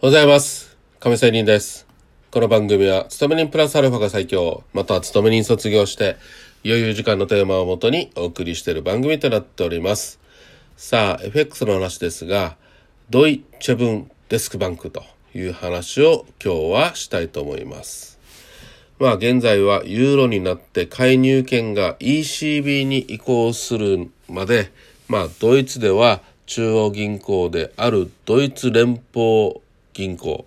おはようございます。亀仙人です。この番組は、勤め人プラスアルファが最強、または勤め人卒業して、余裕時間のテーマをもとにお送りしている番組となっております。さあ、FX の話ですが、ドイチェブンデスクバンクという話を今日はしたいと思います。まあ現在はユーロになって介入権が ECB に移行するまで、まあドイツでは中央銀行であるドイツ連邦銀行、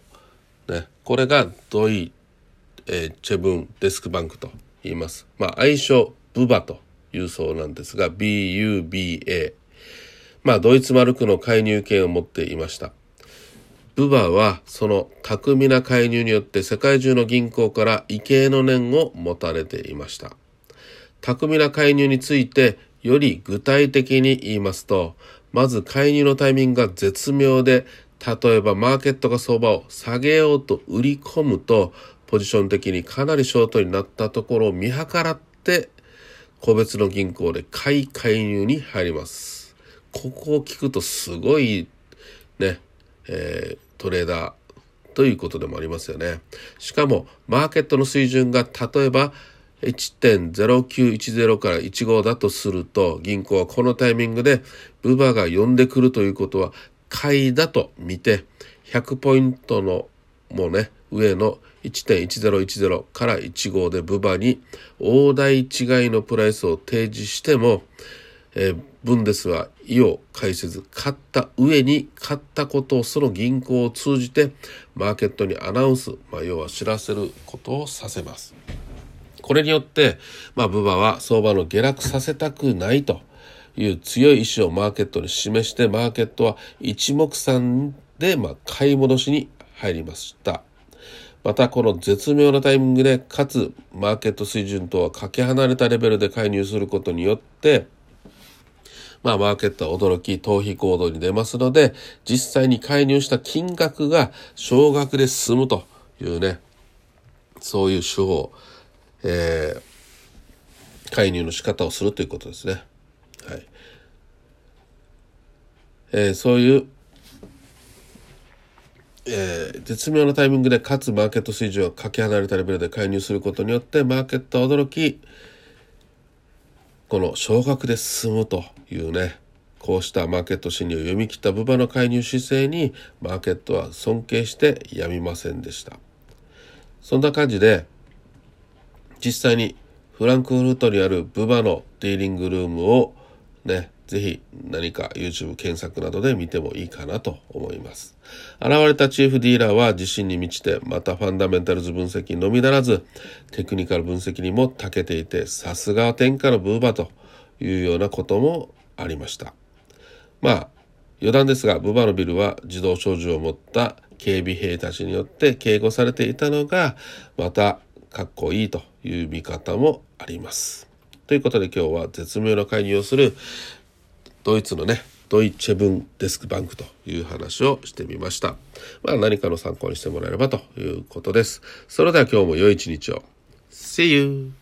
ね、これがドイ、えーチェブンデスクバンクと言います。まあ愛称ブバというそうなんですが BUBA。まあドイツマルクの介入権を持っていました。ブバはその巧みな介入によって世界中の銀行から畏敬の念を持たれていました。巧みな介入についてより具体的に言いますと、まず介入のタイミングが絶妙で、例えばマーケットが相場を下げようと売り込むと、ポジション的にかなりショートになったところを見計らって、個別の銀行で買い介入に入ります。ここを聞くとすごいね、えートレーダーということでもありますよね。しかも、マーケットの水準が例えば1.0910から15だとすると、銀行はこのタイミングでブバが呼んでくるということは買いだと見て、100ポイントのもうね、上の1.1010から15でブバに大台違いのプライスを提示しても、えーブンデスは意を介せず買った上に買ったことをその銀行を通じてマーケットにアナウンス、まあ、要は知らせることをさせます。これによって、まあ、ブバは相場の下落させたくないという強い意志をマーケットに示してマーケットは一目散で、まあ、買い戻しに入りました。またこの絶妙なタイミングでかつマーケット水準とはかけ離れたレベルで介入することによってまあ、マーケットは驚き、逃避行動に出ますので、実際に介入した金額が少額で済むというね、そういう手法、えー介入の仕方をするということですね。はい。えーそういう、えー絶妙なタイミングで、かつマーケット水準をかけ離れたレベルで介入することによって、マーケットは驚き、この少額で進むというねこうしたマーケット心理を読み切ったブバの介入姿勢にマーケットは尊敬してやみませんでしたそんな感じで実際にフランクフルトにあるブバのディーリングルームをねぜひ何か YouTube 検索などで見てもいいかなと思います。現れたチーフディーラーは自信に満ちて、またファンダメンタルズ分析のみならず、テクニカル分析にも長けていて、さすがは天下のブーバーというようなこともありました。まあ、余談ですが、ブーバーのビルは自動小銃を持った警備兵たちによって警護されていたのが、またかっこいいという見方もあります。ということで今日は絶妙な介入をするドイツのね、ドイチェブンデスクバンクという話をしてみました。まあ何かの参考にしてもらえればということです。それでは今日も良い一日を。See you!